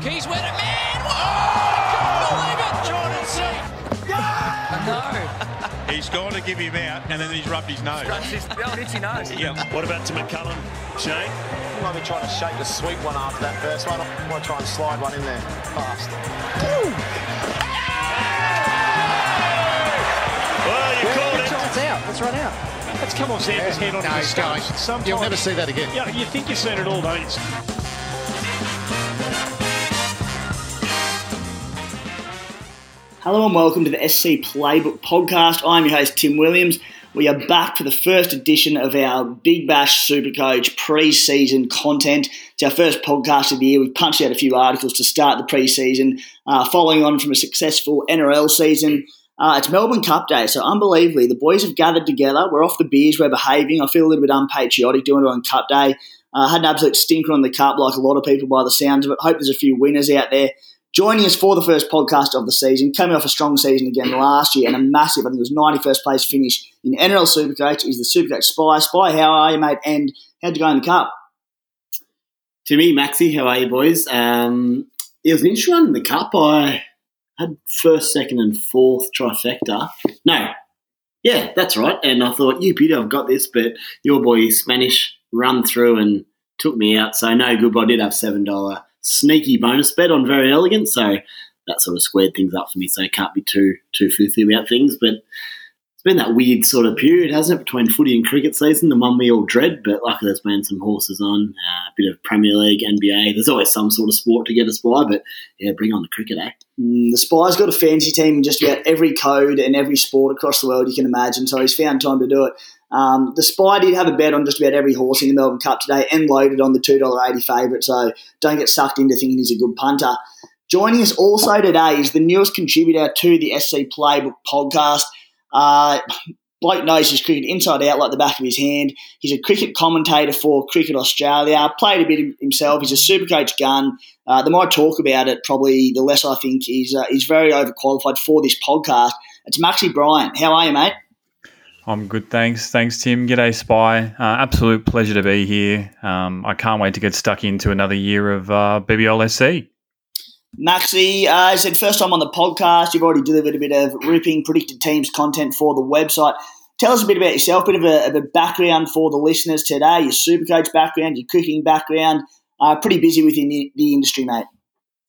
Keys went it, man! Whoa! Oh, I can't believe it! Jordan C. No! He's gone to give him out, and then he's rubbed his nose. That's his the itchy nose. Yeah. What about to McCullum, Shane? I might be trying to shake the sweet one after that first one. I might try and slide one in there fast. Well, you called it. It's out. Let's run out. Let's come off Xander's head on No, the he's Sometimes, You'll never see that again. Yeah, you think you've seen it all, don't you? Hello and welcome to the SC Playbook Podcast. I'm your host Tim Williams. We are back for the first edition of our Big Bash Supercoach pre-season content. It's our first podcast of the year. We've punched out a few articles to start the pre-season, uh, following on from a successful NRL season. Uh, it's Melbourne Cup Day, so unbelievably, the boys have gathered together. We're off the beers, we're behaving. I feel a little bit unpatriotic doing it on Cup Day. Uh, had an absolute stinker on the cup, like a lot of people by the sounds of it. Hope there's a few winners out there. Joining us for the first podcast of the season, coming off a strong season again last year and a massive, I think it was 91st place finish in NRL Supercoach, is the Supercoach Spy. Spy, how are you, mate? And how'd you go in the cup? Timmy, Maxi, how are you, boys? Um, it was an interesting one in the cup. I had first, second, and fourth trifecta. No, yeah, that's right. And I thought, you Peter, I've got this, but your boy Spanish run through and took me out. So no good, but I did have seven dollar sneaky bonus bet on Verry Elleegant. So that sort of squared things up for me. So I can't be too too filthy about things, but. It's been that weird sort of period, hasn't it, between footy and cricket season, the one we all dread, but luckily there's been some horses on, uh, a bit of Premier League, NBA. There's always some sort of sport to get us by, but yeah, bring on the cricket, eh? Mm, the Spy's got a fancy team in just about every code and every sport across the world you can imagine, so he's found time to do it. Um, the Spy did have a bet on just about every horse in the Melbourne Cup today and loaded on the $2.80 favourite, so don't get sucked into thinking he's a good punter. Joining us also today is the newest contributor to the SC Playbook podcast. Uh, Blake knows his cricket inside out like the back of his hand. He's a cricket commentator for Cricket Australia. Played a bit himself. He's a super coach gun. Uh, the more I talk about it, probably the less I think he's, uh, he's very overqualified for this podcast. It's Maxi Bryant. How are you, mate? I'm good, thanks. Thanks, Tim. G'day, Spy. Uh, absolute pleasure to be here. Um, I can't wait to get stuck into another year of uh, BBL SC. Maxi, uh, I said first time on the podcast. You've already delivered a bit of ripping predicted teams content for the website. Tell us a bit about yourself, a bit of a, a background for the listeners today. Your Supercoach background, your cricketing background. Uh, pretty busy within the, the industry, mate.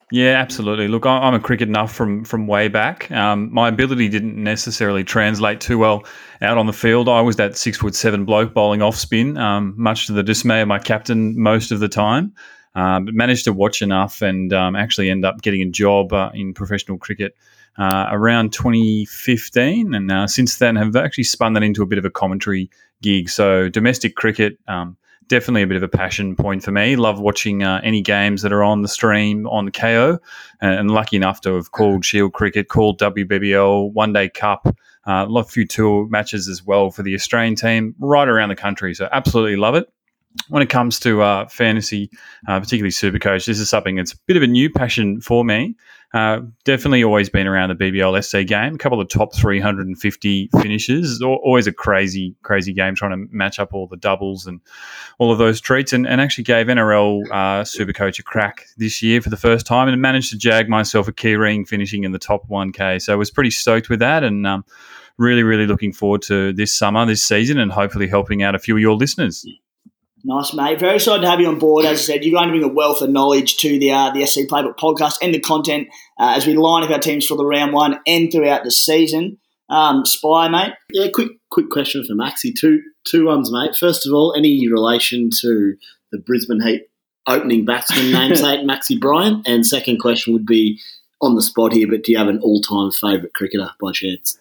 Yeah, absolutely. Look, I'm a cricket enough from from way back. Um, my ability didn't necessarily translate too well out on the field. I was that six foot seven bloke bowling off spin, um, much to the dismay of my captain most of the time. Uh, but managed to watch enough and um, actually end up getting a job uh, in professional cricket uh, around 2015. And uh, since then, have actually spun that into a bit of a commentary gig. So domestic cricket, um, definitely a bit of a passion point for me. Love watching uh, any games that are on the stream on Kayo, and, and lucky enough to have called Shield Cricket, called WBBL, One Day Cup. Uh, a few tour matches as well for the Australian team right around the country. So absolutely love it when it comes to uh, fantasy, uh, particularly Supercoach, this is something that's a bit of a new passion for me. Uh, definitely always been around the BBL SC game. A couple of top 350 finishes. Always a crazy, crazy game trying to match up all the doubles and all of those treats. And, and actually gave NRL uh, Supercoach a crack this year for the first time and managed to jag myself a key ring finishing in the top 1K. So I was pretty stoked with that and um, really, really looking forward to this summer, this season, and hopefully helping out a few of your listeners. Nice, mate. Very excited to have you on board. As I said, you're going to bring a wealth of knowledge to the uh, the SC Playbook podcast and the content uh, as we line up our teams for the round one and throughout the season. Um, Spy, mate. Yeah, quick quick question for Maxi. Two two ones, mate. First of all, any relation to the Brisbane Heat opening batsman namesake Maxi Bryant? And second question would be on the spot here, but do you have an all time favourite cricketer by chance?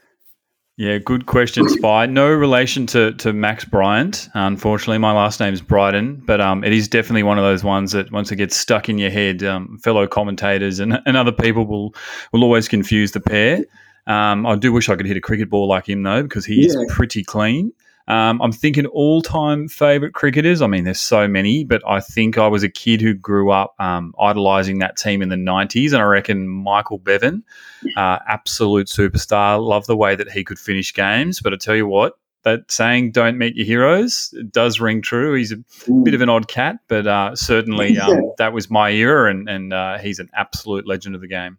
Yeah, good question, Spy. No relation to, to Max Bryant. Unfortunately, my last name is Bryden, but um, it is definitely one of those ones that once it gets stuck in your head, um, fellow commentators and, and other people will will always confuse the pair. Um, I do wish I could hit a cricket ball like him though, because he is pretty clean. Um, I'm thinking all time favorite cricketers. I mean, there's so many, but I think I was a kid who grew up um, idolizing that team in the 90s, and I reckon Michael Bevan, uh, absolute superstar. Love the way that he could finish games. But I tell you what, that saying "Don't meet your heroes" does ring true. He's a bit of an odd cat, but uh, certainly um, that was my era, and and uh, he's an absolute legend of the game.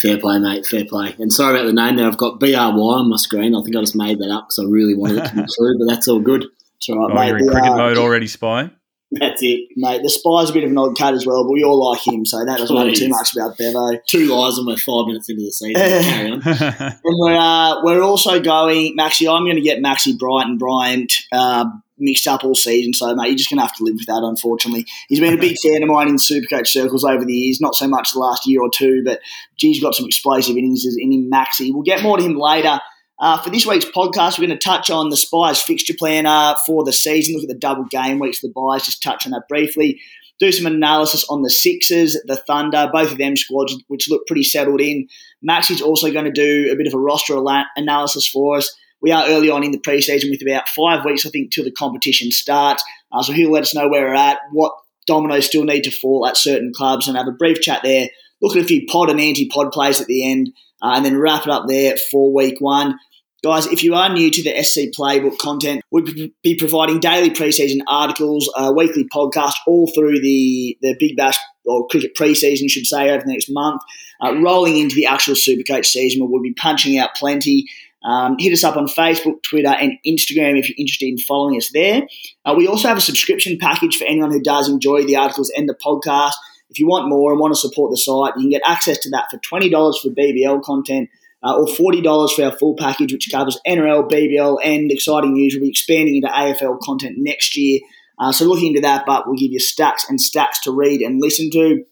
Fair play, mate. Fair play. And sorry about the name there. I've got BRY on my screen. I think I just made that up because I really wanted it to be true, but that's all good. It's all right, Oh, mate. you're in The, cricket mode already, spy. That's it. Mate, the spy's a bit of an odd cat as well, but we all like him, so that doesn't matter too much about Bevo. Two lies and we're five minutes into the season. Carry on. And we're uh, we're also going, Maxi. I'm going to get Maxi Bryant and Bryant uh, mixed up all season. So, mate, you're just going to have to live with that. Unfortunately, he's been a big fan of mine in Supercoach circles over the years. Not so much the last year or two, but geez, got some explosive innings in him, Maxi. We'll get more to him later. Uh, for this week's podcast, we're going to touch on the Spies fixture planner for the season. Look at the double game weeks, the byes. Just touch on that briefly. Do some analysis on the Sixers, the Thunder, both of them squads, which look pretty settled in. Max is also going to do a bit of a roster analysis for us. We are early on in the preseason with about five weeks, I think, till the competition starts. Uh, so he'll let us know where we're at, what dominoes still need to fall at certain clubs, and have a brief chat there. Look at a few pod and anti-pod plays at the end, uh, and then wrap it up there for week one. Guys, if you are new to the SC Playbook content, we'll be providing daily preseason articles, weekly podcast, all through the, the Big Bash or cricket preseason, you should say, over the next month, uh, rolling into the actual Supercoach season where we'll be punching out plenty. Um, hit us up on Facebook, Twitter, and Instagram if you're interested in following us there. Uh, we also have a subscription package for anyone who does enjoy the articles and the podcast. If you want more and want to support the site, you can get access to that for $20 for BBL content uh, or $40 for our full package, which covers NRL, BBL, and exciting news. We'll be expanding into AFL content next year. Uh, so look into that, but we'll give you stacks and stacks to read and listen to.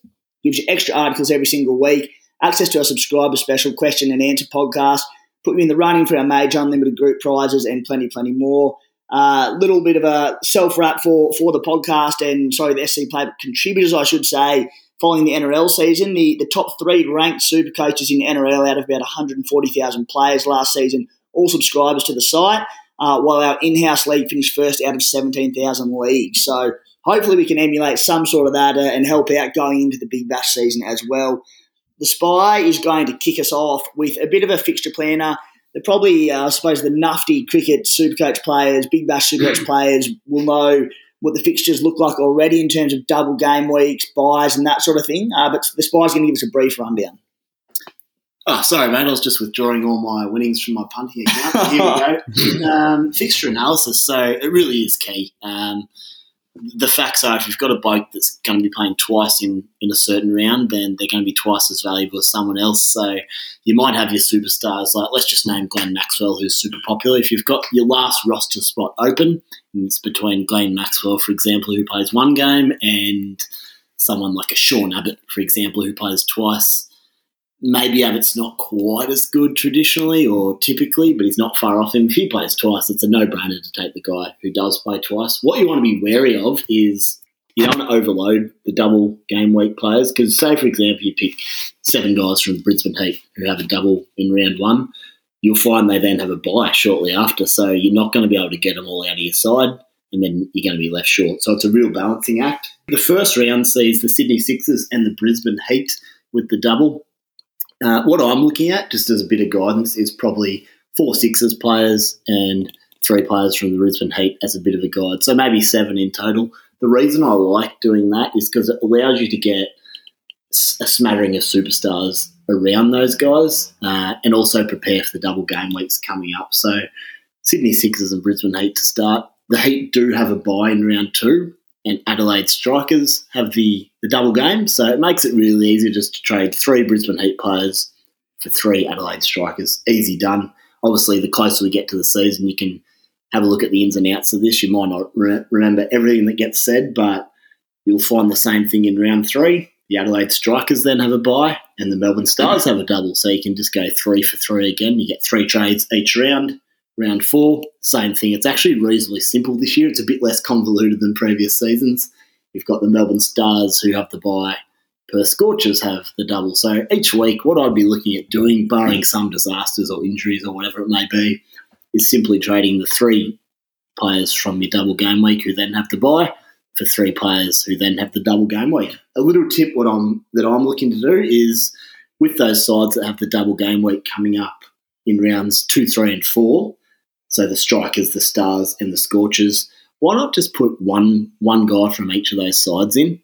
Gives you extra articles every single week, access to our subscriber special question and answer podcast, put you in the running for our major unlimited group prizes, and plenty, plenty more. A uh, little bit of a self wrap for, for the podcast and, sorry, the SC Playbook contributors, I should say following the NRL season. The, the top three ranked super coaches in NRL out of about 140,000 players last season, all subscribers to the site, uh, while our in house league finished first out of 17,000 leagues. So hopefully we can emulate some sort of that uh, and help out going into the Big Bash season as well. The Spy is going to kick us off with a bit of a fixture planner. They're probably, uh, I suppose, the nufty cricket supercoach players, Big Bash supercoach players will know what the fixtures look like already in terms of double game weeks, byes, and that sort of thing. Uh, but the Spy's going to give us a brief rundown. Oh, sorry, mate. I was just withdrawing all my winnings from my punting account. Here we go. Um, fixture analysis. So it really is key. Um, the facts are, if you've got a bloke that's going to be playing twice in, in a certain round, then they're going to be twice as valuable as someone else. So you might have your superstars, like let's just name Glenn Maxwell, who's super popular. If you've got your last roster spot open, it's between Glenn Maxwell, for example, who plays one game, and someone like a Sean Abbott, for example, who plays twice. Maybe Abbott's not quite as good traditionally or typically, but he's not far off him. If he plays twice, it's a no-brainer to take the guy who does play twice. What you want to be wary of is you don't want to overload the double game week players because, say, for example, you pick seven guys from the Brisbane Heat who have a double in round one, you'll find they then have a bye shortly after. So you're not going to be able to get them all out of your side, and then you're going to be left short. So it's a real balancing act. The first round sees the Sydney Sixers and the Brisbane Heat with the double. Uh, what I'm looking at, just as a bit of guidance, is probably four Sixers players and three players from the Brisbane Heat as a bit of a guide. So maybe seven in total. The reason I like doing that is because it allows you to get a smattering of superstars around those guys uh, and also prepare for the double game weeks coming up. So Sydney Sixers and Brisbane Heat to start. The Heat do have a bye in round two, and Adelaide Strikers have the, the double game. So it makes it really easy just to trade three Brisbane Heat players for three Adelaide Strikers. Easy done. Obviously, the closer we get to the season, you can have a look at the ins and outs of this. You might not re- remember everything that gets said, but you'll find the same thing in round three. The Adelaide Strikers then have a bye, and the Melbourne Stars have a double. So you can just go three for three again. You get three trades each round. Round four, same thing. It's actually reasonably simple this year. It's a bit less convoluted than previous seasons. You've got the Melbourne Stars who have the bye. Perth Scorchers have the double. So each week, what I'd be looking at doing, barring some disasters or injuries or whatever it may be, is simply trading the three players from your double game week who then have the bye for three players who then have the double game week. A little tip what I'm that I'm looking to do is with those sides that have the double game week coming up in rounds two, three, and four, So the strikers, the stars, and the scorchers. Why not just put one one guy from each of those sides in?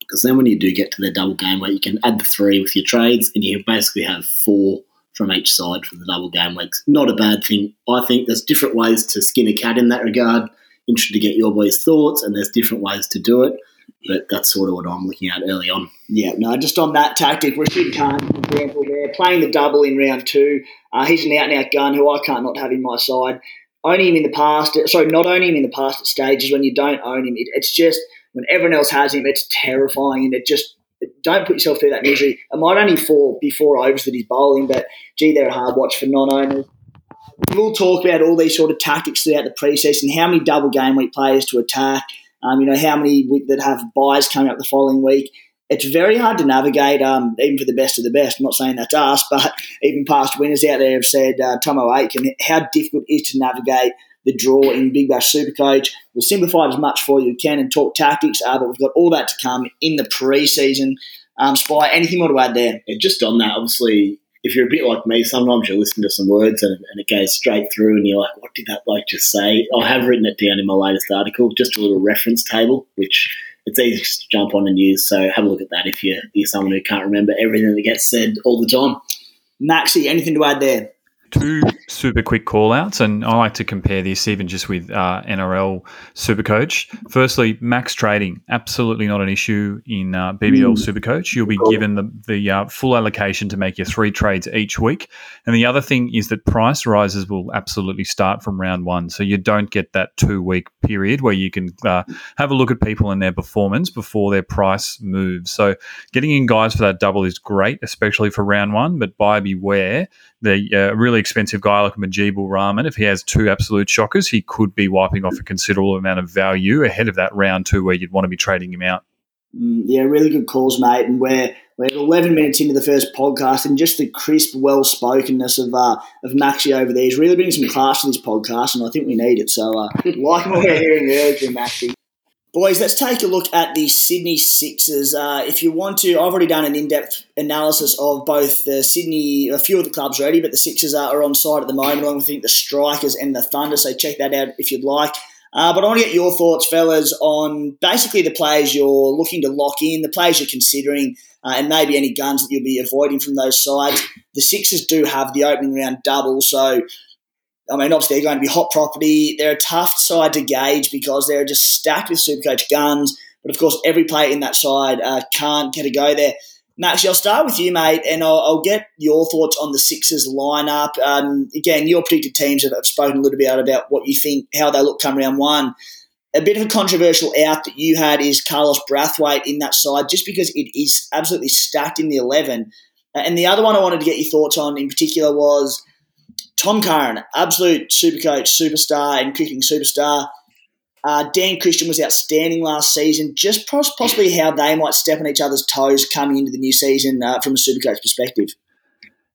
Because then when you do get to the double game week, you can add the three with your trades, and you basically have four from each side for the double game weeks. Not a bad thing. I think there's different ways to skin a cat in that regard. Interested to get your boys' thoughts, and there's different ways to do it. But that's sort of what I'm looking at early on. Yeah, no, just on that tactic, Rashid Khan, for example, there, playing the double in round two. Uh, he's an out and out gun who I can't not have in my side. Owning him in the past, sorry, not owning him in the past at stages when you don't own him, it, it's just when everyone else has him, it's terrifying and it just don't put yourself through that misery. It might only fall before overs that he's bowling, but gee, they're a hard watch for non-owners. We'll talk about all these sort of tactics throughout the preseason, how many double game week players to attack, um, you know, how many that have byes coming up the following week. It's very hard to navigate, um, even for the best of the best. I'm not saying that's us, but even past winners out there have said, uh, Tomo Aitken, how difficult it is to navigate the draw in Big Bash Supercoach. We'll simplify it as much for you can and talk tactics, uh, but we've got all that to come in the pre-season. Um, Spy, anything more to add there? Yeah, just on that, obviously, if you're a bit like me, sometimes you listen to some words and, and, it goes straight through, and you're like, "What did that bloke just say?" I have written it down in my latest article, just a little reference table, which it's easy to jump on and use. So have a look at that if you're, you're someone who can't remember everything that gets said all the time. Maxie, anything to add there? Two super quick call outs, and I like to compare this even just with uh, NRL Supercoach. Firstly, max trading, absolutely not an issue in uh, BBL mm. Supercoach. You'll be given the, the uh, full allocation to make your three trades each week. And the other thing is that price rises will absolutely start from round one. So you don't get that two week period where you can uh, have a look at people and their performance before their price moves. So getting in guys for that double is great, especially for round one, but buy beware the uh, really expensive guy like Mujeebur Rahman, if he has two absolute shockers, he could be wiping off a considerable amount of value ahead of that round two where you'd want to be trading him out. Mm, yeah, really good calls, mate. And we're, we're 11 minutes into the first podcast, and just the crisp, well spokenness of uh, of Maxi over there is really bringing some class to this podcast, and I think we need it. So, uh, like what we're hearing earlier from Maxi. Boys, let's take a look at the Sydney Sixers. Uh, if you want to, I've already done an in-depth analysis of both the Sydney, a few of the clubs already, but the Sixers are, are on side at the moment, along with I think the Strikers and the Thunder. So check that out if you'd like. Uh, but I want to get your thoughts, fellas, on basically the players you're looking to lock in, the players you're considering, uh, and maybe any guns that you'll be avoiding from those sides. The Sixers do have the opening round double, so I mean, obviously they're going to be hot property. They're a tough side to gauge because they're just stacked with Supercoach guns. But of course, every player in that side uh, can't get a go there. Max, I'll start with you, mate, and I'll, I'll get your thoughts on the Sixers lineup. Um, again, your predicted teams have, have spoken a little bit about what you think, how they look come round one. A bit of a controversial out that you had is Carlos Brathwaite in that side, just because it is absolutely stacked in the 11. And the other one I wanted to get your thoughts on in particular was Tom Curran, absolute super coach, superstar, and cricketing superstar. Uh, Dan Christian was outstanding last season. Just possibly how they might step on each other's toes coming into the new season uh, from a supercoach perspective.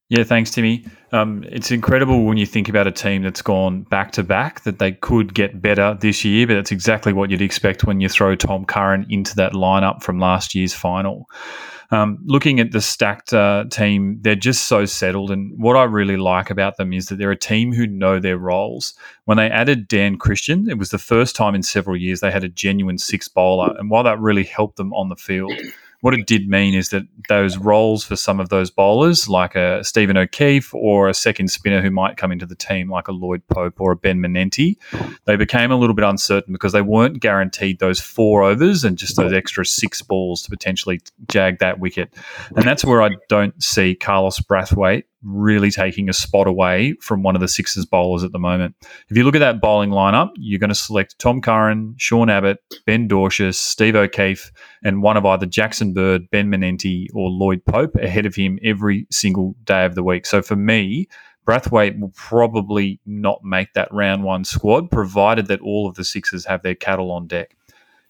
Yeah, thanks, Timmy. Um, it's incredible when you think about a team that's gone back to back that they could get better this year, but that's exactly what you'd expect when you throw Tom Curran into that lineup from last year's final. Um, looking at the stacked uh, team, they're just so settled. And what I really like about them is that they're a team who know their roles. When they added Dan Christian, it was the first time in several years they had a genuine six bowler. And while that really helped them on the field, what it did mean is that those roles for some of those bowlers, like a Stephen O'Keefe or a second spinner who might come into the team, like a Lloyd Pope or a Ben Manenti, they became a little bit uncertain because they weren't guaranteed those four overs and just those extra six balls to potentially jag that wicket. And that's where I don't see Carlos Brathwaite really taking a spot away from one of the Sixers bowlers at the moment. If you look at that bowling lineup, you're going to select Tom Curran, Sean Abbott, Ben Dwarshuis, Steve O'Keefe, and one of either Jackson Bird, Ben Manenti, or Lloyd Pope ahead of him every single day of the week. So for me, Brathwaite will probably not make that round one squad, provided that all of the Sixers have their cattle on deck.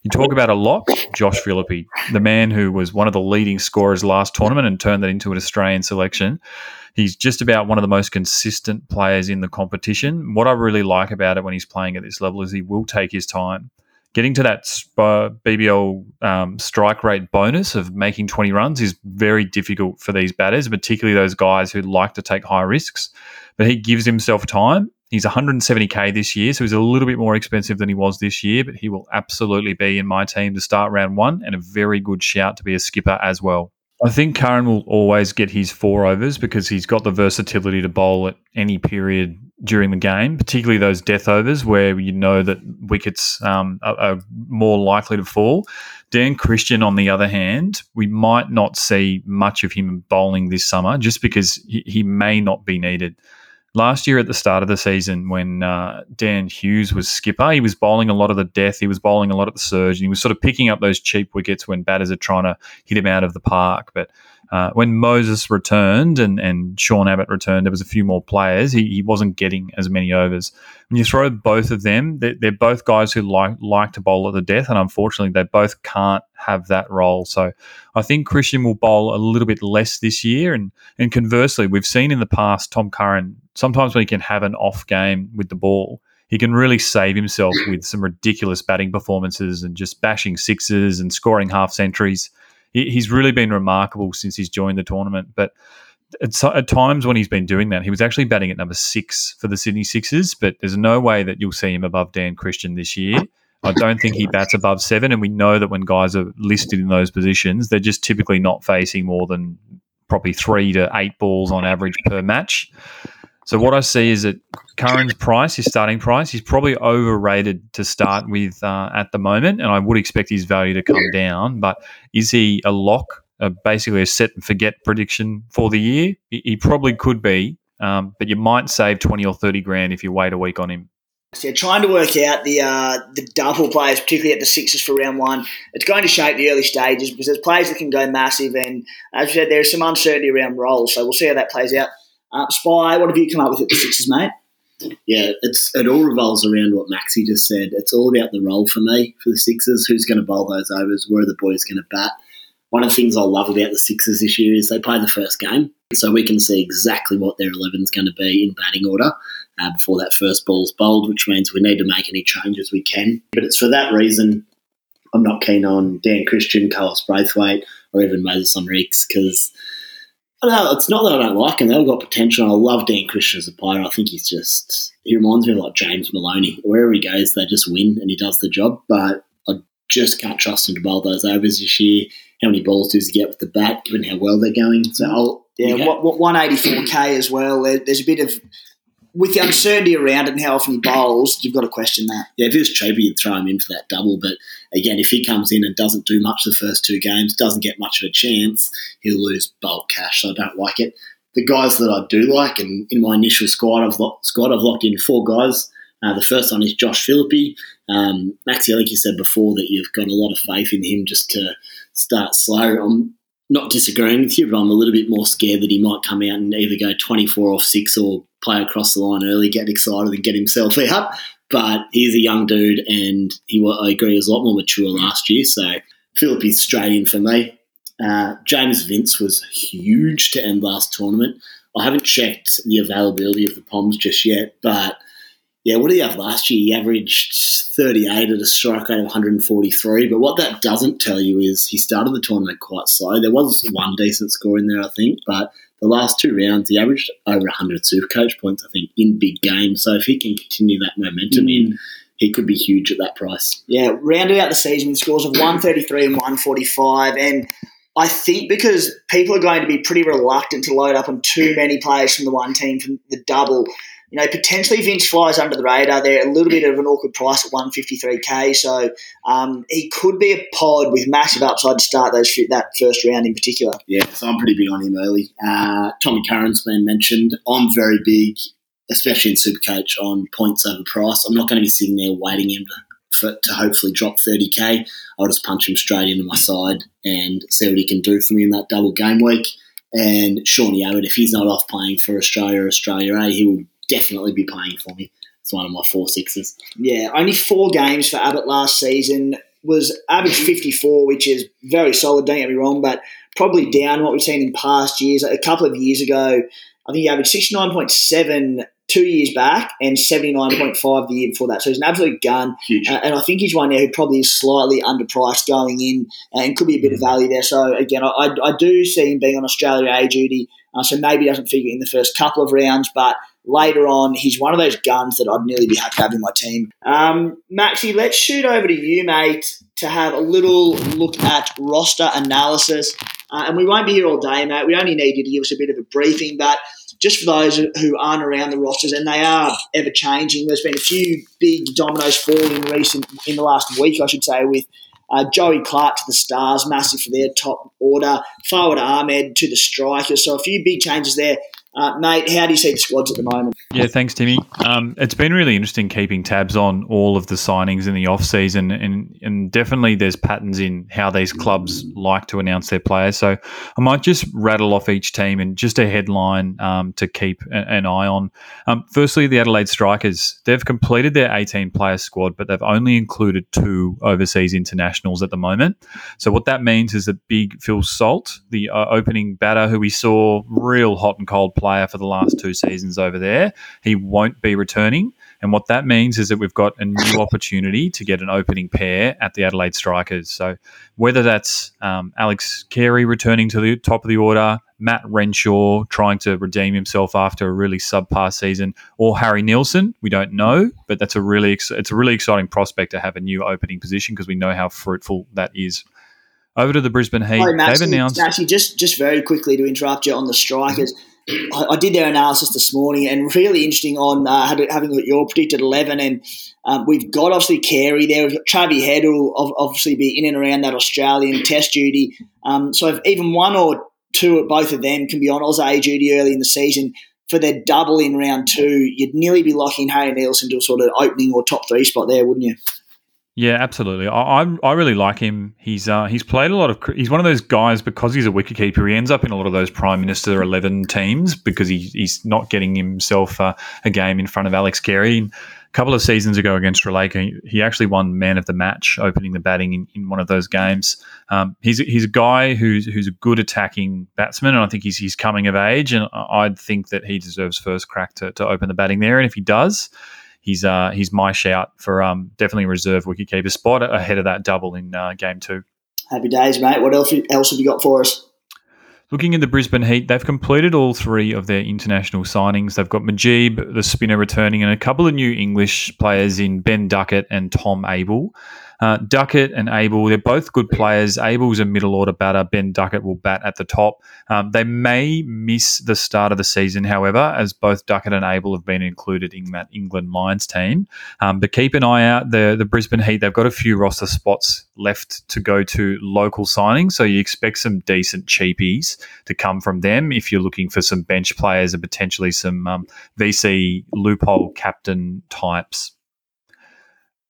You talk about a lock, Josh Philippe, the man who was one of the leading scorers last tournament and turned that into an Australian selection. He's just about one of the most consistent players in the competition. What I really like about it when he's playing at this level is he will take his time. Getting to that BBL um, strike rate bonus of making 20 runs is very difficult for these batters, particularly those guys who like to take high risks. But he gives himself time He's 170k this year, so he's a little bit more expensive than he was this year, but he will absolutely be in my team to start round one and a very good shout to be a skipper as well. I think Curran will always get his four overs because he's got the versatility to bowl at any period during the game, particularly those death overs where you know that wickets um, are, are, more likely to fall. Dan Christian, on the other hand, we might not see much of him bowling this summer just because he, he may not be needed. Last year at the start of the season, when uh, Dan Hughes was skipper, he was bowling a lot of the death, he was bowling a lot of the surge, and he was sort of picking up those cheap wickets when batters are trying to hit him out of the park. But uh, when Moises returned and, and Sean Abbott returned, there was a few more players. He, he wasn't getting as many overs. When you throw both of them, they're, they're, both guys who like like to bowl at the death, and unfortunately, they both can't have that role. So I think Christian will bowl a little bit less this year. And, and conversely, we've seen in the past Tom Curran, sometimes when he can have an off game with the ball, he can really save himself with some ridiculous batting performances and just bashing sixes and scoring half centuries he, he's really been remarkable since he's joined the tournament. But at, at, times when he's been doing that, he was actually batting at number six for the Sydney Sixers. But there's no way that you'll see him above Dan Christian this year. I don't think he bats above seven, and we know that when guys are listed in those positions, they're just typically not facing more than probably three to eight balls on average per match. So what I see is that Curran's price, his starting price, he's probably overrated to start with uh, at the moment, and I would expect his value to come down. But is he a lock, uh, basically a set and forget prediction for the year? He, he probably could be, um, but you might save twenty or thirty grand if you wait a week on him. So yeah, trying to work out the uh, the double players, particularly at the sixes for round one, it's going to shape the early stages because there's players that can go massive, and as I said, there's some uncertainty around roles. So we'll see how that plays out. Uh, Spy, what have you come up with at the Sixers, mate? Yeah, it's it all revolves around what Maxi just said. It's all about the role for me for the Sixers. Who's going to bowl those overs? Where are the boys going to bat? One of the things I love about the Sixers this year is they play the first game, so we can see exactly what their 11 is going to be in batting order uh, before that first ball's bowled, which means we need to make any changes we can. But it's for that reason I'm not keen on Dan Christian, Carlos Brathwaite, or even Moises Henriques because know, it's not that I don't like him. They've got potential. I love Dan Christian as a player. I think he's just, he reminds me of like James Maloney. Wherever he goes, they just win and he does the job. But I just can't trust him to bowl those overs this year. How many balls does he get with the bat, given how well they're going? So I'll, yeah, what, what 184k as well. There's a bit of with the uncertainty around it and how often he bowls, you've got to question that. Yeah, if it was cheaper, you'd throw him in for that double. But again, if he comes in and doesn't do much the first two games, doesn't get much of a chance, he'll lose bulk cash. So I don't like it. The guys that I do like, and in my initial squad, I've locked, squad, I've locked in four guys. Uh, the first one is Josh Philippe. Um, Maxi, I think you said before that you've got a lot of faith in him just to start slow. I'm not disagreeing with you, but I'm a little bit more scared that he might come out and either go 24 off six or play across the line early, get excited, and get himself out. But he's a young dude, and he, I agree, was a lot more mature last year. So Philippe is straight in for me. Uh, James Vince was huge to end last tournament. I haven't checked the availability of the Poms just yet, but yeah, what did he have last year? He averaged 38 at a strike rate of 143. But what that doesn't tell you is he started the tournament quite slow. There was one decent score in there, I think, but the last two rounds, he averaged over 100 super coach points, I think, in big games. So if he can continue that momentum mm. in, he could be huge at that price. Yeah, rounded out the season with scores of 133 and 145. And I think because people are going to be pretty reluctant to load up on too many players from the one team from the double, you know, potentially Vince flies under the radar. They're a little bit of an awkward price at 153k, so um, he could be a pod with massive upside to start those that first round in particular. Yeah, so I'm pretty big on him early. Uh, Tommy Curran's been mentioned. I'm very big, especially in Supercoach, on points over price. I'm not going to be sitting there waiting him to, for, to hopefully drop 30k. I'll just punch him straight into my side and see what he can do for me in that double game week. And Shawnee Abbott, if he's not off playing for Australia Australia A, he will definitely be playing for me. It's one of my four sixes. Yeah, only four games for Abbott last season. Was average 54, which is very solid, don't get me wrong, but probably down what we've seen in past years. A couple of years ago, I think he averaged 69.7 two years back and 79.5 the year before that. So he's an absolute gun. Uh, and I think he's one there who probably is slightly underpriced going in and could be a bit of mm. value there. So again, I, I do see him being on Australia A duty. Uh, so maybe doesn't figure in the first couple of rounds, but later on. He's one of those guns that I'd nearly be happy to have in my team. Um, let's shoot over to you, mate, to have a little look at roster analysis. Uh, and we won't be here all day, mate. We only need you to give us a bit of a briefing, but just for those who aren't around the rosters, and they are ever changing. There's been a few big dominoes falling in recent in the last week, I should say, with uh, Joey Clarke to the Stars, massive for their top order. Fawad Ahmed to the strikers. So a few big changes there. Uh, mate, how do you see the squads at the moment? Yeah, thanks, Timmy. Um, it's been really interesting keeping tabs on all of the signings in the off season, and and definitely there's patterns in how these clubs like to announce their players. So I might just rattle off each team and just a headline um, to keep an eye on. Um, firstly, the Adelaide Strikers they've completed their 18 player squad, but they've only included two overseas internationals at the moment. So what that means is that Big Phil Salt, the uh, opening batter who we saw real hot and cold play player for the last two seasons over there. He won't be returning. And what that means is that we've got a new opportunity to get an opening pair at the Adelaide Strikers. So whether that's um, Alex Carey returning to the top of the order, Matt Renshaw trying to redeem himself after a really subpar season, or Harry Nielsen, we don't know, but that's a really it's a really exciting prospect to have a new opening position because we know how fruitful that is. Over to the Brisbane Heat, they've announced. Actually, just just very quickly to interrupt you on the strikers. Mm-hmm I, did their analysis this morning and really interesting on uh, having your predicted 11. And um, we've got obviously Carey there. We've got Travis Head will obviously be in and around that Australian test duty. Um, so if even one or two, both of them can be on Oz A duty early in the season for their double in round two, you'd nearly be locking Harry Nielsen to a sort of opening or top three spot there, wouldn't you? Yeah, absolutely. I, I, I really like him. He's uh, he's played a lot of. He's one of those guys because he's a wicketkeeper. He ends up in a lot of those Prime Minister eleven teams because he, he's not getting himself uh, a game in front of Alex Carey. A couple of seasons ago against Sri Lanka, he, he actually won Man of the Match, opening the batting in, in one of those games. Um, he's he's a guy who's who's a good attacking batsman, and I think he's he's coming of age, and I'd think that he deserves first crack to, to open the batting there. And if he does, he's uh, he's my shout for um, definitely reserve wicketkeeper spot ahead of that double in uh, game two. Happy days, mate. What else, else have you got for us? Looking at the Brisbane Heat, they've completed all three of their international signings. They've got Mujeeb, the spinner, returning, and a couple of new English players in Ben Duckett and Tom Abell. Uh, Duckett and Abell, they're both good players. Abell's a middle order batter. Ben Duckett will bat at the top. Um, they may miss the start of the season, however, as both Duckett and Abell have been included in that England Lions team. Um, but keep an eye out. The, the Brisbane Heat, they've got a few roster spots left to go to local signings. So you expect some decent cheapies to come from them if you're looking for some bench players and potentially some um, VC loophole captain types.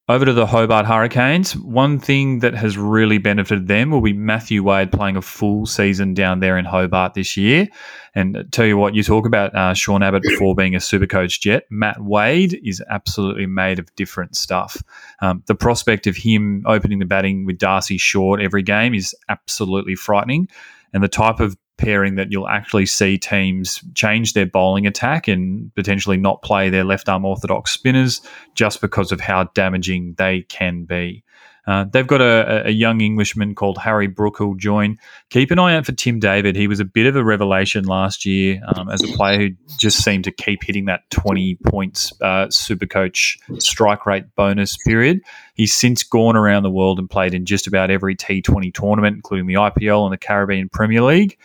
Over to the Hobart Hurricanes. One thing that has really benefited them will be Matthew Wade playing a full season down there in Hobart this year. And tell you what, you talk about uh, Sean Abbott before being a super coach jet. Matt Wade is absolutely made of different stuff. Um, the prospect of him opening the batting with Darcy Short every game is absolutely frightening. And the type of pairing that you'll actually see teams change their bowling attack and potentially not play their left arm orthodox spinners just because of how damaging they can be. Uh, they've got a, a, young Englishman called Harry Brook who'll join. Keep an eye out for Tim David. He was a bit of a revelation last year um, as a player who just seemed to keep hitting that 20 points uh, super coach strike rate bonus period. He's since gone around the world and played in just about every T20 tournament, including the IPL and the Caribbean Premier League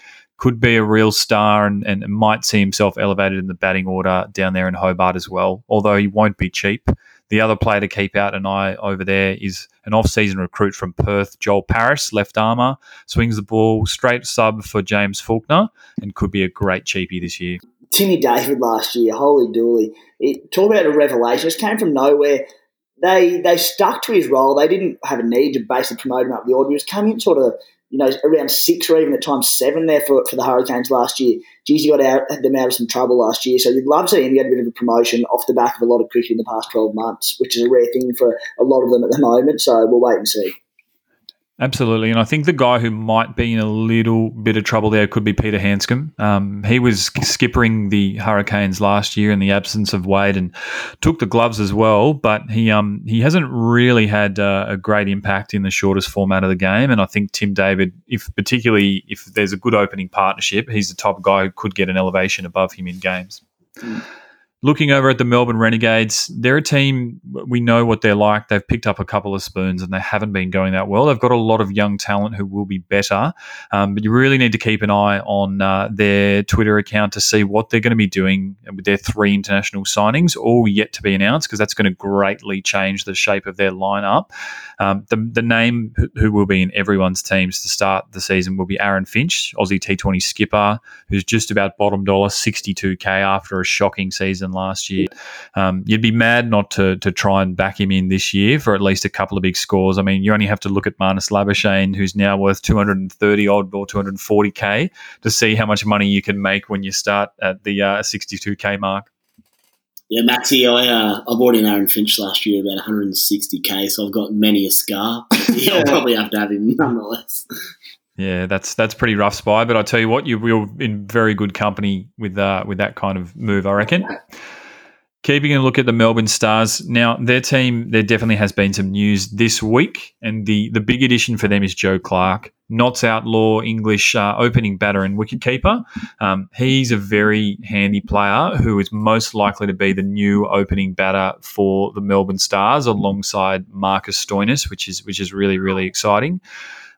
could be a real star and, and might see himself elevated in the batting order down there in Hobart as well, although he won't be cheap. The other player to keep out an eye over there is an off-season recruit from Perth, Joel Paris, left armour, swings the ball straight sub for James Faulkner and could be a great cheapie this year. Timmy David last year, holy dooly. It, talk about a revelation. Just came from nowhere. They they stuck to his role. They didn't have a need to basically promote him up the order. He was coming in sort of you know, around six or even at times seven there for, for the Hurricanes last year. Geez, got out, them out of some trouble last year. So you'd love to see him get a bit of a promotion off the back of a lot of cricket in the past 12 months, which is a rare thing for a lot of them at the moment. So we'll wait and see. Absolutely, and I think the guy who might be in a little bit of trouble there could be Peter Handscomb. Um, he was skippering the Hurricanes last year in the absence of Wade and took the gloves as well, but he um, he hasn't really had uh, a great impact in the shortest format of the game. And I think Tim David, if particularly if there's a good opening partnership, he's the top guy who could get an elevation above him in games. Mm. Looking over at the Melbourne Renegades, they're a team we know what they're like. They've picked up a couple of spoons and they haven't been going that well. They've got a lot of young talent who will be better, um, but you really need to keep an eye on uh, their Twitter account to see what they're going to be doing with their three international signings, all yet to be announced, because that's going to greatly change the shape of their lineup. Um, the, the name who will be in everyone's teams to start the season will be Aaron Finch, Aussie T20 skipper, who's just about bottom dollar, 62k after a shocking season last year. Um, you'd be mad not to to try and back him in this year for at least a couple of big scores. I mean, you only have to look at Marnus Labuschagne, who's now worth 230 odd or 240k, to see how much money you can make when you start at the uh, 62k mark. Yeah, Maxi, I uh, I bought in Aaron Finch last year about 160k, so I've got many a scar. yeah, I'll probably have to have him nonetheless. Yeah, that's that's pretty rough, spy. But I tell you what, you, you're in very good company with uh, with that kind of move, I reckon. Keeping a look at the Melbourne Stars now, their team there definitely has been some news this week, and the the big addition for them is Joe Clarke, Notts Outlaw English uh, opening batter and wicketkeeper. Um, he's a very handy player who is most likely to be the new opening batter for the Melbourne Stars alongside Marcus Stoinis, which is which is really really exciting.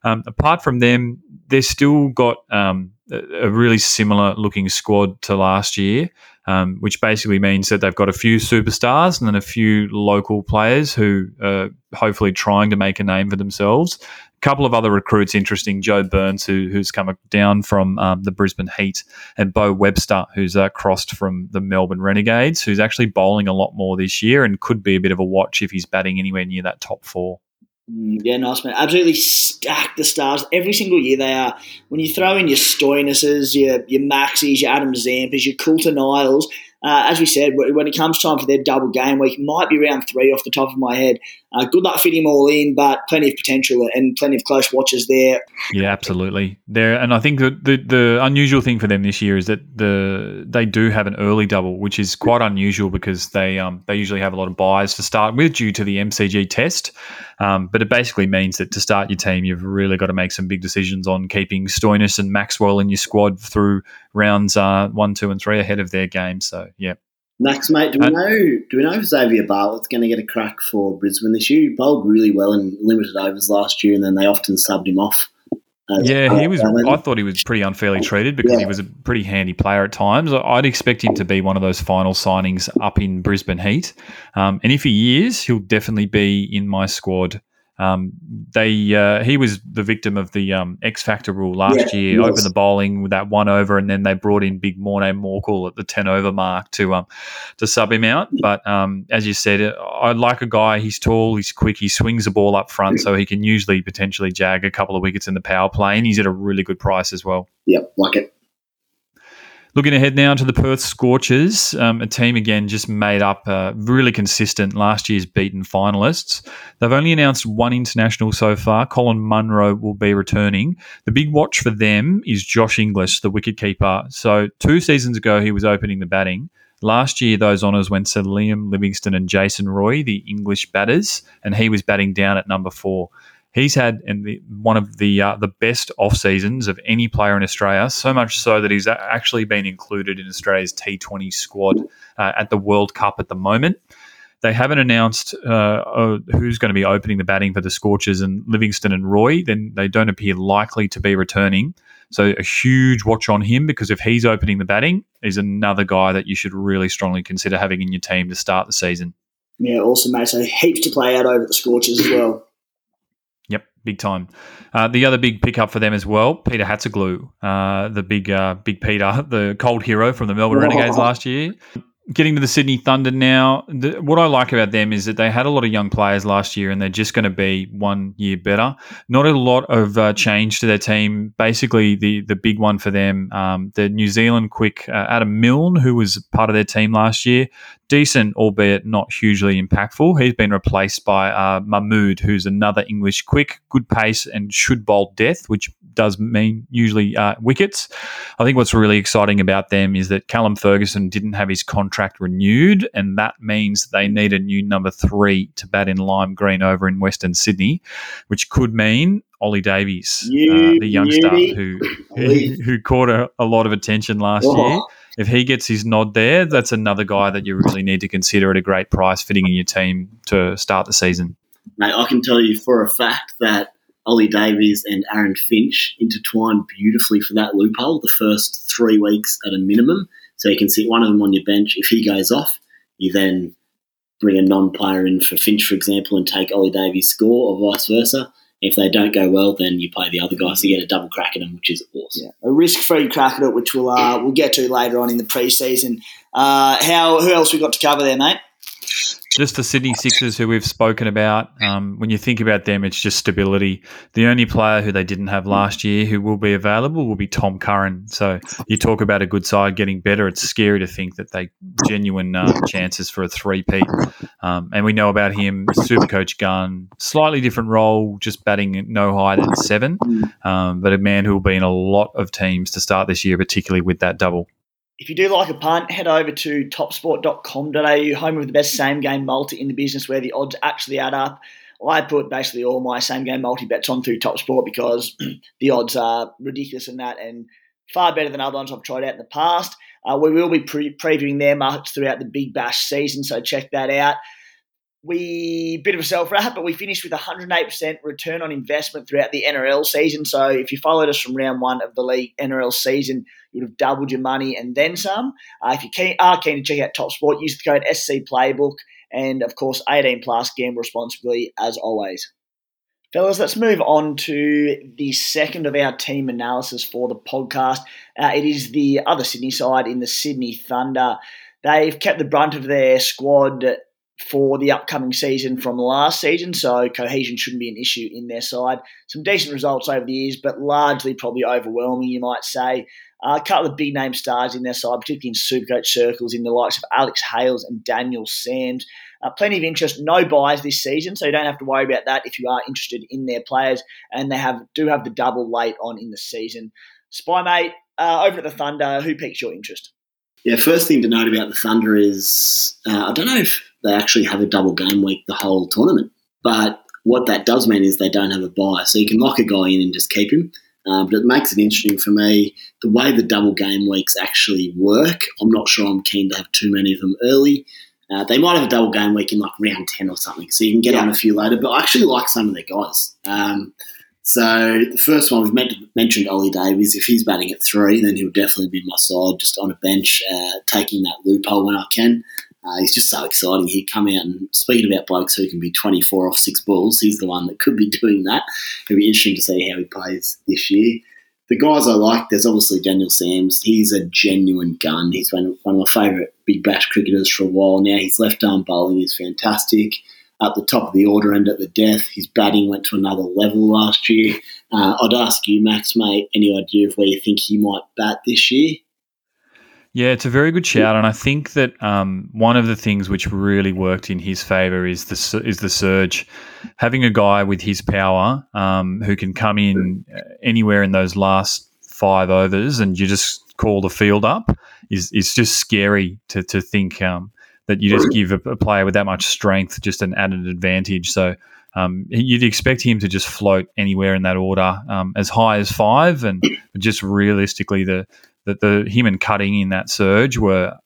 Um, apart from them, they've still got um, a really similar looking squad to last year, um, which basically means that they've got a few superstars and then a few local players who are hopefully trying to make a name for themselves. A couple of other recruits interesting Joe Burns, who, who's come down from um, the Brisbane Heat, and Beau Webster, who's uh, crossed from the Melbourne Renegades, who's actually bowling a lot more this year and could be a bit of a watch if he's batting anywhere near that top four. Mm, yeah, nice man. Absolutely stack the stars every single year. They are when you throw in your Stoinises, your your Maxis, your Adam Zampas, your Coulter Niles. Uh, as we said, when it comes time for their double game week, might be round three off the top of my head. Uh, good luck fitting them all in, but plenty of potential and plenty of close watches there. Yeah, absolutely. There, and I think the, the, the unusual thing for them this year is that the they do have an early double, which is quite unusual because they um, they usually have a lot of byes to start with due to the MCG test. Um, but it basically means that to start your team, you've really got to make some big decisions on keeping Stoinis and Maxwell in your squad through rounds uh, one, two, and three ahead of their game. So, yeah. Max, mate, do we know do we know if Xavier Bartlett's going to get a crack for Brisbane this year? He bowled really well in limited overs last year, and then they often subbed him off. Yeah, he was. I thought he was pretty unfairly treated because yeah. he was a pretty handy player at times. I'd expect him to be one of those final signings up in Brisbane Heat, um, and if he is, he'll definitely be in my squad um, they uh, he was the victim of the um, X Factor rule last yeah, year. Opened the bowling with that one over, and then they brought in Big Morne Morkel at the ten over mark to um, to sub him out. But um, as you said, I like a guy. He's tall, he's quick, he swings the ball up front, so he can usually potentially jag a couple of wickets in the power play, and he's at a really good price as well. Yep, like it. Looking ahead now to the Perth Scorchers, um, a team again just made up uh, really consistent last year's beaten finalists. They've only announced one international so far. Colin Munro will be returning. The big watch for them is Josh Inglis, the wicketkeeper. So two seasons ago, he was opening the batting. Last year, those honours went to Liam Livingstone and Jason Roy, the English batters, and he was batting down at number four. He's had the, one of the uh, the best off seasons of any player in Australia. So much so that he's actually been included in Australia's T20 squad uh, at the World Cup at the moment. They haven't announced uh, uh, who's going to be opening the batting for the Scorchers and Livingstone and Roy. Then they don't appear likely to be returning. So a huge watch on him because if he's opening the batting, he's another guy that you should really strongly consider having in your team to start the season. Yeah, awesome, mate. So heaps to play out over the Scorchers as well big time. Uh, the other big pickup for them as well, Peter Hatzoglou, uh, the big uh, big Peter, the cold hero from the Melbourne Renegades last year getting to the Sydney Thunder now, the, what I like about them is that they had a lot of young players last year and they're just going to be one year better. Not a lot of uh, change to their team. Basically, the, the big one for them, um, the New Zealand quick uh, Adam Milne, who was part of their team last year, decent, albeit not hugely impactful. He's been replaced by uh, Mahmood, who's another English quick, good pace, and should bowl death, which does mean usually uh, wickets. I think what's really exciting about them is that Callum Ferguson didn't have his contract renewed, and that means they need a new number three to bat in lime green over in Western Sydney, which could mean Ollie Davies, uh, the youngster who, who, who caught a, a, lot of attention last oh. year. If he gets his nod there, that's another guy that you really need to consider at a great price fitting in your team to start the season. Mate, I can tell you for a fact that Ollie Davies and Aaron Finch intertwined beautifully for that loophole the first three weeks at a minimum. So you can sit one of them on your bench. If he goes off, you then bring a non-player in for Finch, for example, and take Ollie Davies' score, or vice versa. If they don't go well, then you play the other guys to get a double crack at them, which is awesome. Yeah, a risk-free crack at it, which we'll uh, we'll get to later on in the preseason. Uh, how who else we got to cover there, mate? Just the Sydney Sixers, who we've spoken about. Um, when you think about them, it's just stability. The only player who they didn't have last year who will be available will be Tom Curran. So you talk about a good side getting better. It's scary to think that they genuine uh, chances for a three-peat. Um, and we know about him, Super Coach Gun, slightly different role, just batting no higher than seven, um, but a man who will be in a lot of teams to start this year, particularly with that double. If you do like a punt, head over to topsport.com.au, home of the best same game multi in the business where the odds actually add up. I put basically all my same game multi bets on through TopSport because the odds are ridiculous in that and far better than other ones I've tried out in the past. Uh, we will be pre- previewing their markets throughout the Big Bash season, so check that out we bit of a self wrap, but we finished with 108% return on investment throughout the NRL season. So if you followed us from round one of the league NRL season, would have doubled your money and then some. Uh, if you keen, are keen to check out Top Sport, use the code SC Playbook, and of course 18 plus. Gamble responsibly as always. Fellas, let's move on to the second of our team analysis for the podcast. Uh, it is the other Sydney side in the Sydney Thunder. They've kept the brunt of their squad for the upcoming season from last season, so cohesion shouldn't be an issue in their side. Some decent results over the years, but largely probably overwhelming, you might say. Uh, a couple of big name stars in their side, particularly in Supercoach circles, in the likes of Alex Hales and Daniel Sams. Uh, plenty of interest, no byes this season, so you don't have to worry about that if you are interested in their players. And they have do have the double late on in the season. Spy mate, uh, over at the Thunder, who piques your interest? Yeah, first thing to note about the Thunder is uh, I don't know if they actually have a double game week the whole tournament, but what that does mean is they don't have a bye. So you can lock a guy in and just keep him. Uh, but it makes it interesting for me the way the double game weeks actually work. I'm not sure I'm keen to have too many of them early. Uh, they might have a double game week in like round 10 or something, so you can get yeah. on a few later. But I actually like some of their guys. Um, so the first one we've mentioned Ollie Davies. If he's batting at three, then he'll definitely be my side, just on a bench, uh, taking that loophole when I can. Uh, he's just so exciting. He'd come out and speaking about blokes who can be 24 off six balls, he's the one that could be doing that. It'll be interesting to see how he plays this year. The guys I like, there's obviously Daniel Sams. He's a genuine gun. He's one, one of my favourite big bash cricketers for a while now. His left arm bowling is fantastic at the top of the order and at the death. His batting went to another level last year. Uh, I'd ask you, Max, mate, any idea of where you think he might bat this year? Yeah, it's a very good shout, and I think that um, one of the things which really worked in his favour is the is the surge. Having a guy with his power um, who can come in uh, anywhere in those last five overs, and you just call the field up is is just scary to to think um, that you just give a, a, player with that much strength just an added advantage. So um, you'd expect him to just float anywhere in that order, um, as high as five, and just realistically, the that the him and cutting in that surge were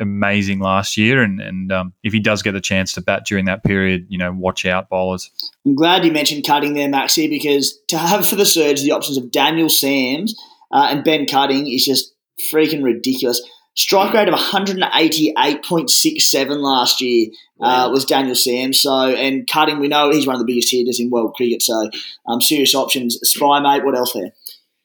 amazing last year, and and um, if he does get the chance to bat during that period, you know, watch out bowlers. I'm glad you mentioned cutting there, Maxi, because to have for the surge the options of Daniel Sams uh, and Ben Cutting is just freaking ridiculous. Strike rate of 188.67 last year uh, was Daniel Sam. So, and cutting, we know he's one of the biggest hitters in world cricket. So, um, serious options. Spy, mate, what else there?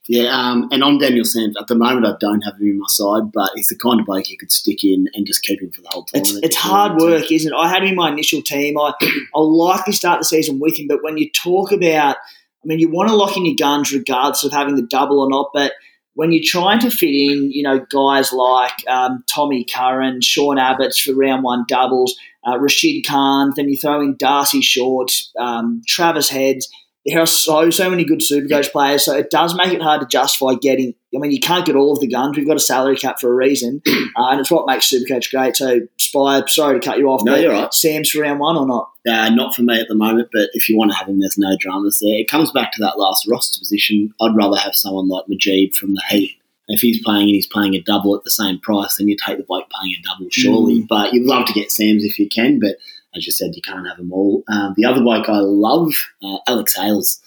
Yeah, um, and on Daniel Sam, at the moment I don't have him in my side, but he's the kind of bloke you could stick in and just keep him for the whole tournament. It's, it's hard work, isn't it? I had him in my initial team. I, I'll likely start the season with him, but when you talk about, I mean, you want to lock in your guns regardless of having the double or not, but – when you're trying to fit in, you know, guys like um, Tommy Curran, Sean Abbott's for round one doubles, uh, Rashid Khan, then you throw in Darcy Shorts, um, Travis Heads. There are so so many good Supercoach players, so it does make it hard to justify getting. I mean, you can't get all of the guns. We've got a salary cap for a reason, uh, and it's what makes Supercoach great. So, Spy, sorry to cut you off. No, you're right. Sams for round one or not? Uh, not for me at the moment, but if you want to have him, there's no dramas there. It comes back to that last roster position. I'd rather have someone like Mujeeb from the Heat If he's playing and he's playing a double at the same price, then you take the bloke playing a double, surely. Mm. But you'd love to get Sams if you can, but as you said, you can't have them all. Um, the other bloke I love, uh, Alex Hales.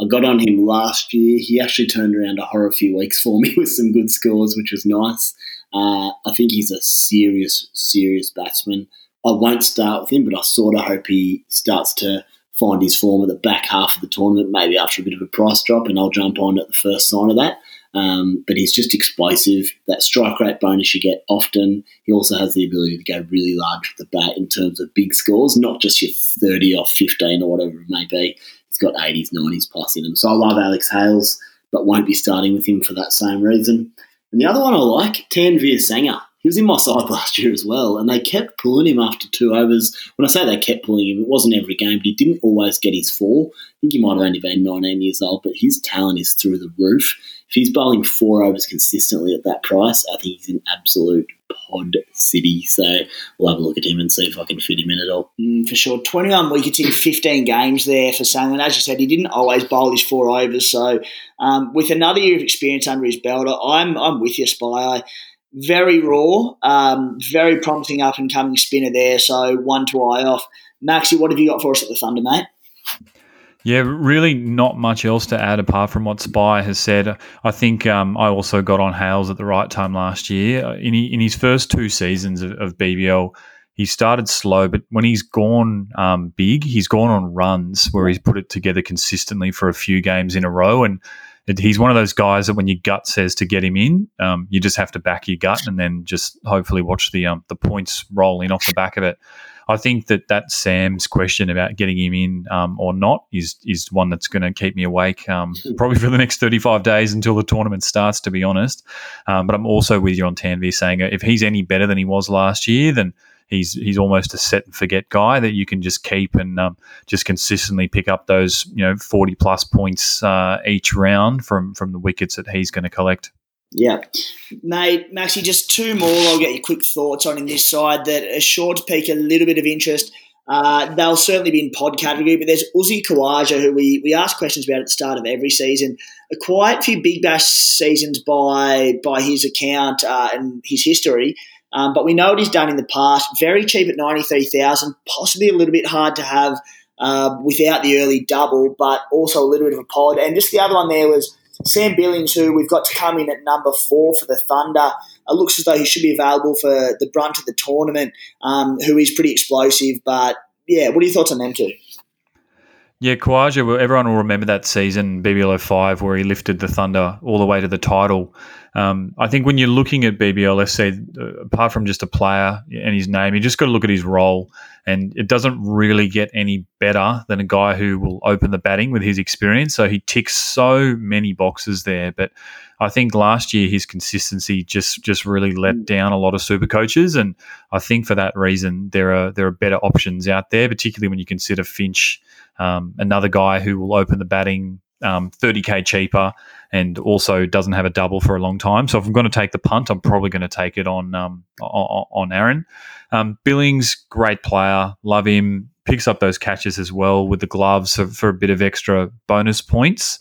I got on him last year. He actually turned around a horror few weeks for me with some good scores, which was nice. Uh, I think he's a serious, serious batsman. I won't start with him, but I sort of hope he starts to find his form at the back half of the tournament, maybe after a bit of a price drop, and I'll jump on at the first sign of that. Um, but he's just explosive. That strike rate bonus you get often. He also has the ability to go really large with the bat in terms of big scores, not just your 30 or 15 or whatever it may be. He's got 80s, 90s plus in him. So I love Alex Hales, but won't be starting with him for that same reason. And the other one I like, Tanveer Sangha. He was in my side last year as well, and they kept pulling him after two overs. When I say they kept pulling him, it wasn't every game, but he didn't always get his four. I think he might have only been 19 years old, but his talent is through the roof. If he's bowling four overs consistently at that price, I think he's an absolute pod city. So we'll have a look at him and see if I can fit him in at all. Mm, for sure. 21 wickets in 15 games there for Sangha. And as you said, he didn't always bowl his four overs. So um, with another year of experience under his belt, I'm, I'm with you, Spy. Very raw, um, very promising up and coming spinner there. So one to eye off. Maxi, what have you got for us at the Thunder, mate? Yeah, really not much else to add apart from what Spy has said. I think um, I also got on Hales at the right time last year. In, in his first two seasons of, of BBL, he started slow, but when he's gone um, big, he's gone on runs where he's put it together consistently for a few games in a row. And he's one of those guys that when your gut says to get him in, um, you just have to back your gut and then just hopefully watch the um, the points roll in off the back of it. I think that that Sams question about getting him in um, or not is is one that's going to keep me awake um, probably for the next 35 days until the tournament starts, to be honest. Um, but I'm also with you on Tanveer Sangha if he's any better than he was last year, then he's he's almost a set and forget guy that you can just keep and um, just consistently pick up those you know 40 plus points uh, each round from from the wickets that he's going to collect. Yeah. Mate, Maxie, just two more I'll get your quick thoughts on in this side that are sure to pique a little bit of interest. Uh, they'll certainly be in pod category, but there's Uzi Khawaja, who we, we ask questions about at the start of every season. A quite few Big Bash seasons by by his account uh, and his history, um, but we know what he's done in the past. Very cheap at 93000 possibly a little bit hard to have uh, without the early double, but also a little bit of a pod. And just the other one there was Sam Billings, who we've got to come in at number four for the Thunder, it looks as though he should be available for the brunt of the tournament, um, who is pretty explosive. But yeah, what are your thoughts on them two? Yeah, Khawaja, well, everyone will remember that season, BBL 05, where he lifted the Thunder all the way to the title. Um, I think when you're looking at BBL FC, uh, apart from just a player and his name, you just got to look at his role. And it doesn't really get any better than a guy who will open the batting with his experience. So he ticks so many boxes there. But I think last year his consistency just just really let down a lot of super coaches, and I think for that reason there are there are better options out there, particularly when you consider Finch, um, another guy who will open the batting um, 30k cheaper and also doesn't have a double for a long time. So if I'm going to take the punt, I'm probably going to take it on um, on, on Aaron. Um, Billings, great player, love him. Picks up those catches as well with the gloves for, for a bit of extra bonus points.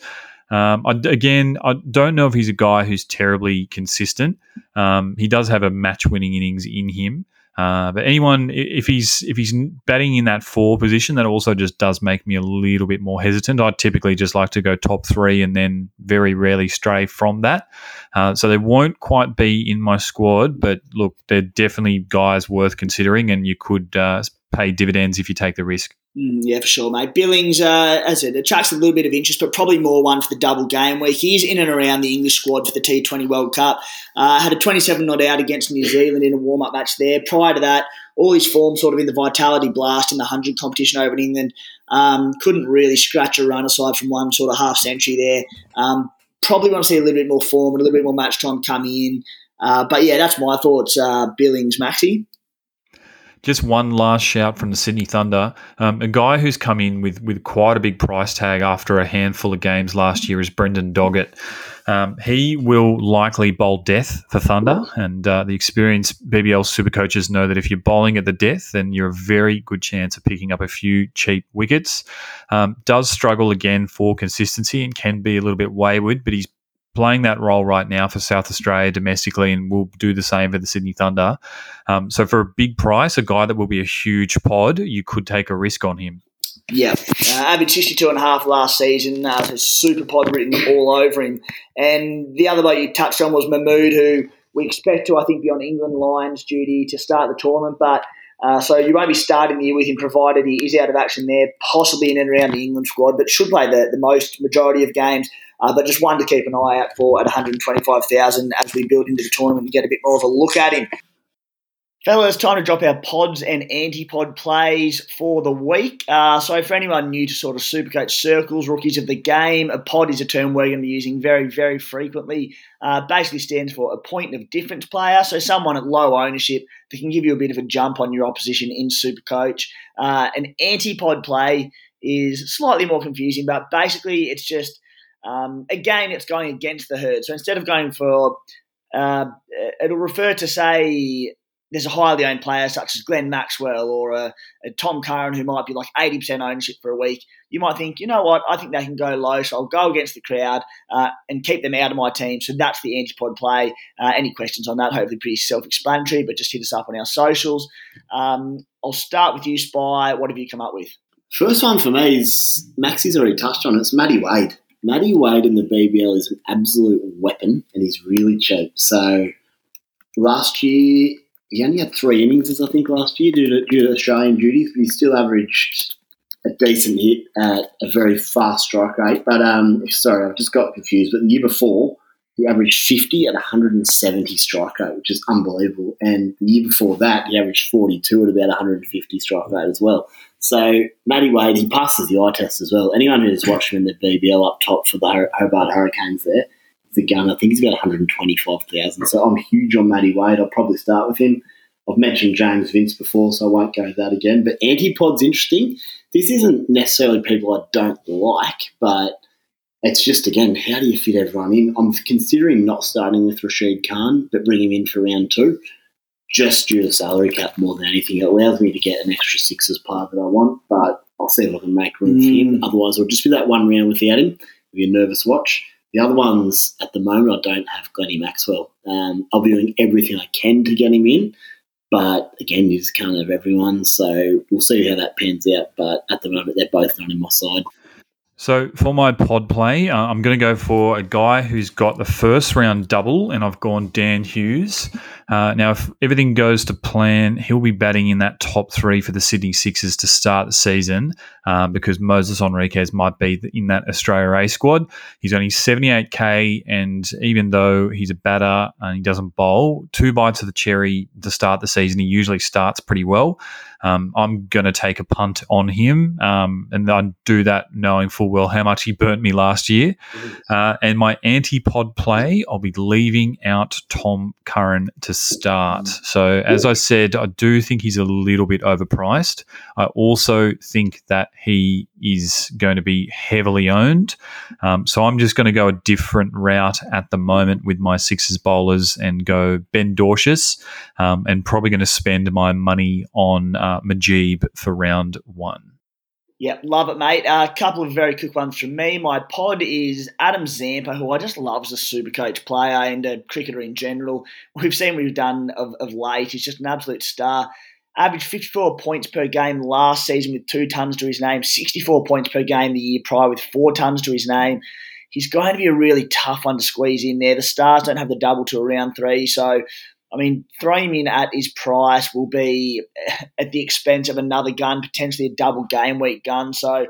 Um, I, again, I don't know if he's a guy who's terribly consistent. Um, he does have a match-winning innings in him, uh, but anyone, if he's if he's batting in that four position, that also just does make me a little bit more hesitant. I typically just like to go top three and then very rarely stray from that. Uh, so they won't quite be in my squad, but look, they're definitely guys worth considering, and you could uh, pay dividends if you take the risk. Mm, yeah, for sure, mate. Billings, uh, as I said, attracts a little bit of interest, but probably more one for the double game week. He's in and around the English squad for the T20 World Cup. Uh, had a 27 not out against New Zealand in a warm up match there. Prior to that, all his form sort of in the Vitality Blast in the 100 competition over in England. Um, couldn't really scratch a run aside from one sort of half century there. Um, probably want to see a little bit more form and a little bit more match time coming in. Uh, but yeah, that's my thoughts, uh, Billings, Maxi. Just one last shout from the Sydney Thunder. Um, a guy who's come in with, with quite a big price tag after a handful of games last year is Brendan Doggett. Um, he will likely bowl death for Thunder, and uh, the experienced BBL super coaches know that if you're bowling at the death, then you're a very good chance of picking up a few cheap wickets. Um, does struggle again for consistency and can be a little bit wayward, but he's playing that role right now for South Australia domestically and will do the same for the Sydney Thunder. Um, so for a big price, a guy that will be a huge pod, you could take a risk on him. Yeah, uh, averaged 62 and a half last season. Uh, has super pod written all over him. And the other way you touched on was Mahmood, who we expect to, I think, be on England Lions duty to start the tournament. But uh, so you won't be starting the year with him, provided he is out of action there, possibly in and around the England squad, but should play the, the most majority of games. Uh, but just one to keep an eye out for at 125,000 as we build into the tournament and get a bit more of a look at him. Fellas, time to drop our pods and anti-pod plays for the week. Uh, so, for anyone new to sort of Supercoach circles, rookies of the game, a pod is a term we're going to be using very, very frequently. Uh, basically stands for a point of difference player, so someone at low ownership that can give you a bit of a jump on your opposition in Supercoach. Uh, an anti-pod play is slightly more confusing, but basically it's just um, again it's going against the herd. So instead of going for uh, it'll refer to say there's a highly owned player such as Glenn Maxwell or a, a, Tom Curran who might be like 80% ownership for a week, you might think, you know what, I think they can go low, so I'll go against the crowd uh, and keep them out of my team. So that's the antipod play. Uh, any questions on that? Hopefully, pretty self explanatory, but just hit us up on our socials. Um, I'll start with you, Spy. What have you come up with? First one for me is Maxi's already touched on it. It's Matty Wade. Matty Wade in the BBL is an absolute weapon and he's really cheap. So last year, he only had three innings, as I think, last year due to, due to Australian duties, but he still averaged a decent hit at a very fast strike rate. But um, sorry, I've just got confused. But the year before, he averaged 50 at 170 strike rate, which is unbelievable. And the year before that, he averaged 42 at about 150 strike rate as well. So Matty Wade, he passes the eye test as well. Anyone who's watched him in the BBL up top for the Hobart Hurricanes there, the gun. I think he's about 125,000. So I'm huge on Matty Wade. I'll probably start with him. I've mentioned James Vince before, so I won't go that again. But Antipod's interesting. This isn't necessarily people I don't like, but it's just, again, how do you fit everyone in? I'm considering not starting with Rashid Khan, but bring him in for round two, just due to salary cap more than anything. It allows me to get an extra sixes player that I want, but I'll see if I can make room mm. for him. Mm. Otherwise, it'll just be that one round without him. It'll be a nervous watch. The other ones at the moment, I don't have Glennie Maxwell. Um, I'll be doing everything I can to get him in, but again, you just can't have everyone. So we'll see how that pans out. But at the moment, they're both not in my side. So for my pod play, uh, I'm going to go for a guy who's got the first round double, and I've gone Dan Hughes. Uh, now, if everything goes to plan, he'll be batting in that top three for the Sydney Sixers to start the season um, because Moises Henriques might be in that Australia A squad. He's only 78k, and even though he's a batter and he doesn't bowl, two bites of the cherry to start the season, he usually starts pretty well. Um, I'm going to take a punt on him, um, and I do that knowing full well how much he burnt me last year. Uh, and my anti-pod play, I'll be leaving out Tom Curran to start. So, as I said, I do think he's a little bit overpriced. I also think that he is going to be heavily owned. Um, so, I'm just going to go a different route at the moment with my sixes bowlers and go Ben Dwarshuis, um, and probably going to spend my money on uh, Mujeeb for round one. Yep, love it, mate. A uh, couple of very quick ones from me. My pod is Adam Zampa, who I just love as a super coach player and a cricketer in general. We've seen what he's done of, of late. He's just an absolute star. Averaged 54 points per game last season with two tons to his name, 64 points per game the year prior with four tons to his name. He's going to be a really tough one to squeeze in there. The Stars don't have the double to around three, so I mean, throwing him in at his price will be at the expense of another gun, potentially a double game week gun. So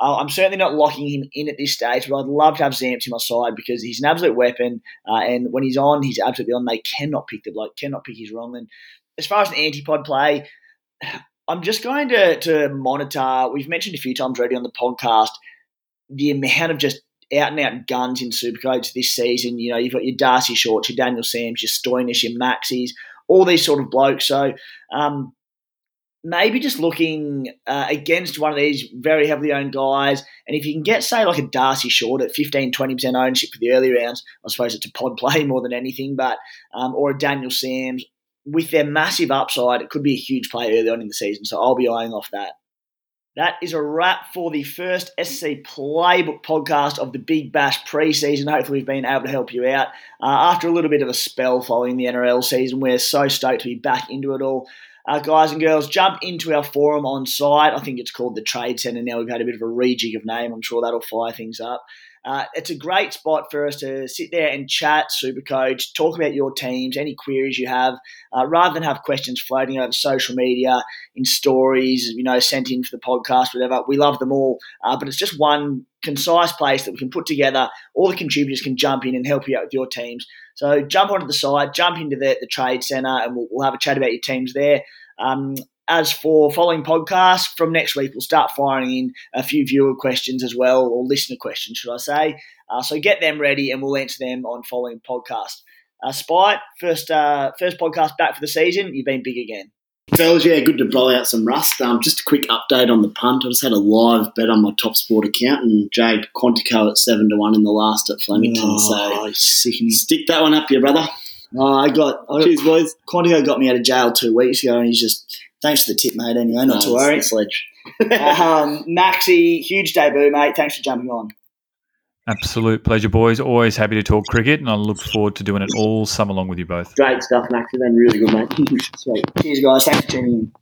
uh, I'm certainly not locking him in at this stage, but I'd love to have Zamps in my side because he's an absolute weapon. Uh, and when he's on, he's absolutely on. They cannot pick the bloke, cannot pick his wrong. And as far as an antipod play, I'm just going to, to monitor. We've mentioned a few times already on the podcast the amount of just out and out guns in Supercoach this season. You know, you've got your Darcy Shorts, your Daniel Sams, your Stoinis, your Maxis, all these sort of blokes. So um, maybe just looking uh, against one of these very heavily owned guys. And if you can get, say, like a Darcy Short at 15, 20% ownership for the early rounds, I suppose it's a pod play more than anything, but um, or a Daniel Sams with their massive upside, it could be a huge play early on in the season. So I'll be eyeing off that. That is a wrap for the first SC Playbook podcast of the Big Bash preseason. Hopefully, we've been able to help you out. Uh, after a little bit of a spell following the NRL season, we're so stoked to be back into it all. Uh, guys and girls, jump into our forum on site. I think it's called the Trade Centre now. We've had a bit of a rejig of name. I'm sure that'll fire things up. Uh, it's a great spot for us to sit there and chat, Supercoach, talk about your teams, any queries you have, uh, rather than have questions floating over social media, in stories, you know, sent in for the podcast, whatever. We love them all, uh, but it's just one concise place that we can put together. All the contributors can jump in and help you out with your teams. So jump onto the site, jump into the, the trade centre, and we'll, we'll have a chat about your teams there. Um, as for following podcasts, from next week we'll start firing in a few viewer questions as well, or listener questions, should I say. Uh, so get them ready and we'll answer them on following podcast. Uh, Spite, first uh, first podcast back for the season. You've been big again. Fellas, yeah, good to blow out some rust. Um, just a quick update on the punt. I just had a live bet on my top sport account and Jade Quantico at seven to one in the last at Flemington. Oh, so stick that one up, your brother. Oh, I got I, Cheers, boys. Quantico got me out of jail two weeks ago, and he's just thanks for the tip, mate. Anyway, not to No, it's worry. the sledge. um, Maxi, huge debut, mate. Thanks for jumping on. Absolute pleasure, boys. Always happy to talk cricket, and I look forward to doing it all summer long with you both. Great stuff, Max. You've been really good, mate. Sweet. Cheers, guys. Thanks for tuning in.